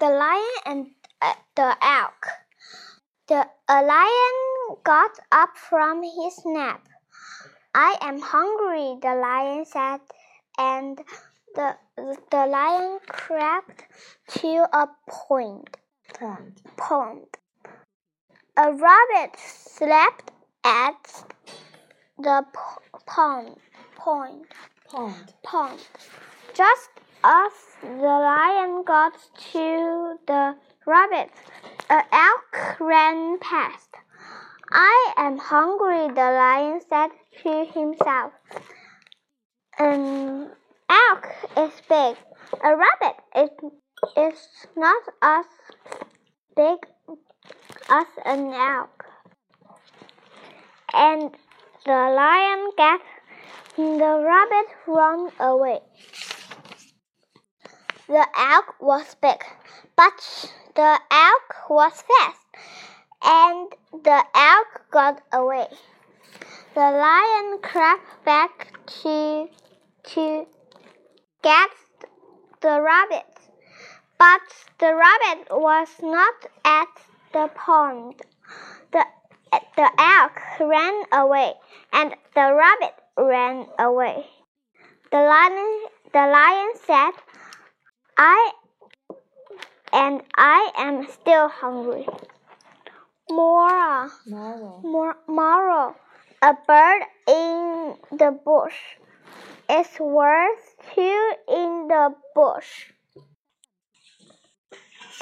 the lion and uh, the elk. The a lion got up from his nap. I am hungry, the lion said, and the the lion crept to a pond. Pond. Pond. A rabbit slept at the pond. Pond. Pond. Pond. Just as the lion got to the rabbit, an elk ran past. I am hungry, the lion said to himself. An elk is big. A rabbit is, is not as big as an elk. And the lion got the rabbit ran away. The elk was big, but the elk was fast, and the elk got away. The lion crept back to to get the rabbit, but the rabbit was not at the pond. The the elk ran away, and the rabbit ran away. The lion the lion said, "I and I am still hungry." Mora, Moral. Mor- moral. A bird in the bush is worth two in the bush.